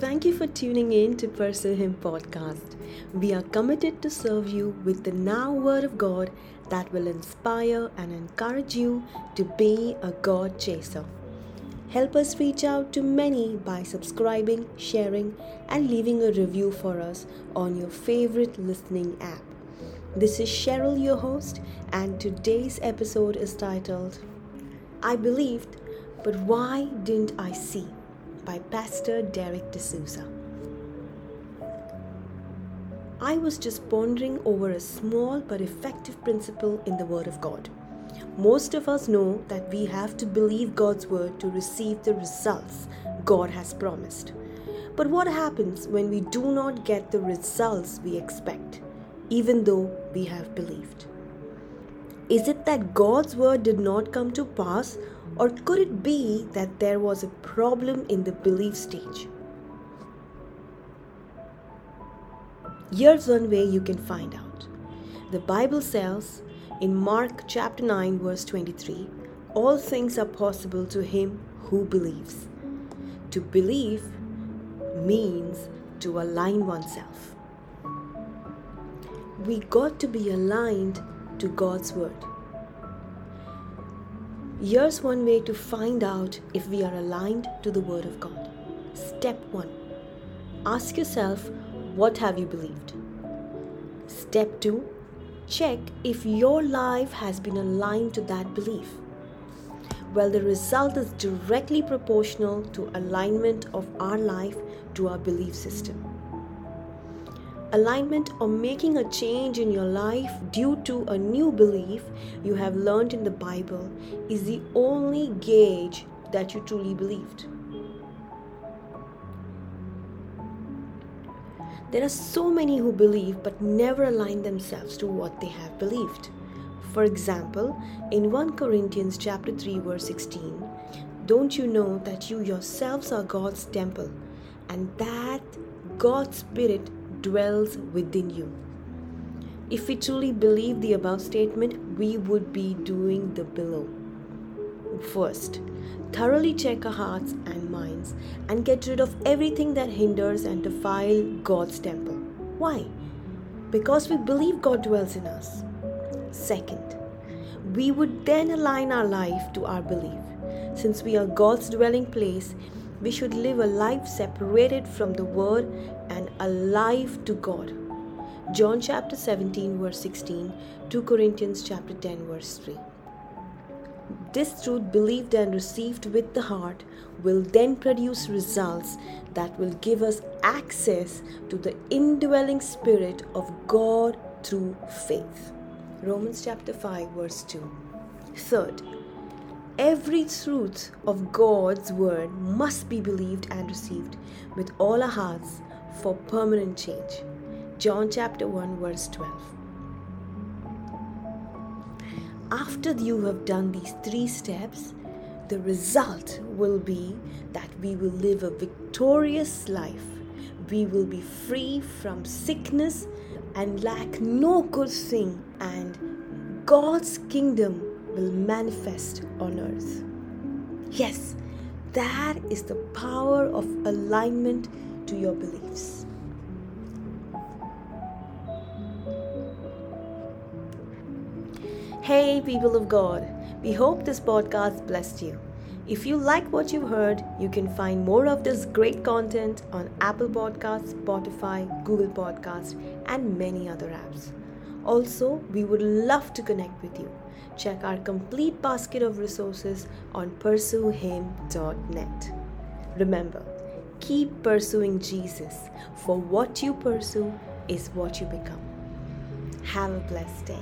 Thank you for tuning in to Pursue Him podcast. We are committed to serve you with the now Word of God that will inspire and encourage you to be a God chaser. Help us reach out to many by subscribing, sharing, and leaving a review for us on your favorite listening app. This is Cheryl, your host, and today's episode is titled I Believed, but Why Didn't I See? By Pastor Derek D'Souza. I was just pondering over a small but effective principle in the Word of God. Most of us know that we have to believe God's word to receive the results God has promised. But what happens when we do not get the results we expect, even though we have believed? Is it that God's word did not come to pass, or could it be that there was a problem in the belief stage? Here's one way you can find out. The Bible says in Mark chapter 9, verse 23, all things are possible to him who believes. To believe means to align oneself. We got to be aligned to God's word. Here's one way to find out if we are aligned to the word of God. Step 1. Ask yourself, what have you believed? Step 2 check if your life has been aligned to that belief. Well, the result is directly proportional to alignment of our life to our belief system. Alignment or making a change in your life due to a new belief you have learned in the Bible is the only gauge that you truly believed. There are so many who believe but never align themselves to what they have believed. For example, in 1 Corinthians chapter 3 verse 16, don't you know that you yourselves are God's temple and that God's spirit dwells within you? If we truly believe the above statement, we would be doing the below. First, thoroughly check our hearts and minds and get rid of everything that hinders and defile God's temple. Why? Because we believe God dwells in us. Second, we would then align our life to our belief. Since we are God's dwelling place, we should live a life separated from the world and alive to God. John chapter 17, verse 16, 2 Corinthians chapter 10, verse 3. This truth, believed and received with the heart, will then produce results that will give us access to the indwelling Spirit of God through faith. Romans chapter 5, verse 2. Third, every truth of God's word must be believed and received with all our hearts for permanent change. John chapter 1, verse 12 after you have done these three steps, the result will be that we will live a victorious life. We will be free from sickness and lack no good thing, and God's kingdom will manifest on earth. Yes, that is the power of alignment to your beliefs. Hey, people of God, we hope this podcast blessed you. If you like what you've heard, you can find more of this great content on Apple Podcasts, Spotify, Google Podcasts, and many other apps. Also, we would love to connect with you. Check our complete basket of resources on pursuehim.net. Remember, keep pursuing Jesus, for what you pursue is what you become. Have a blessed day.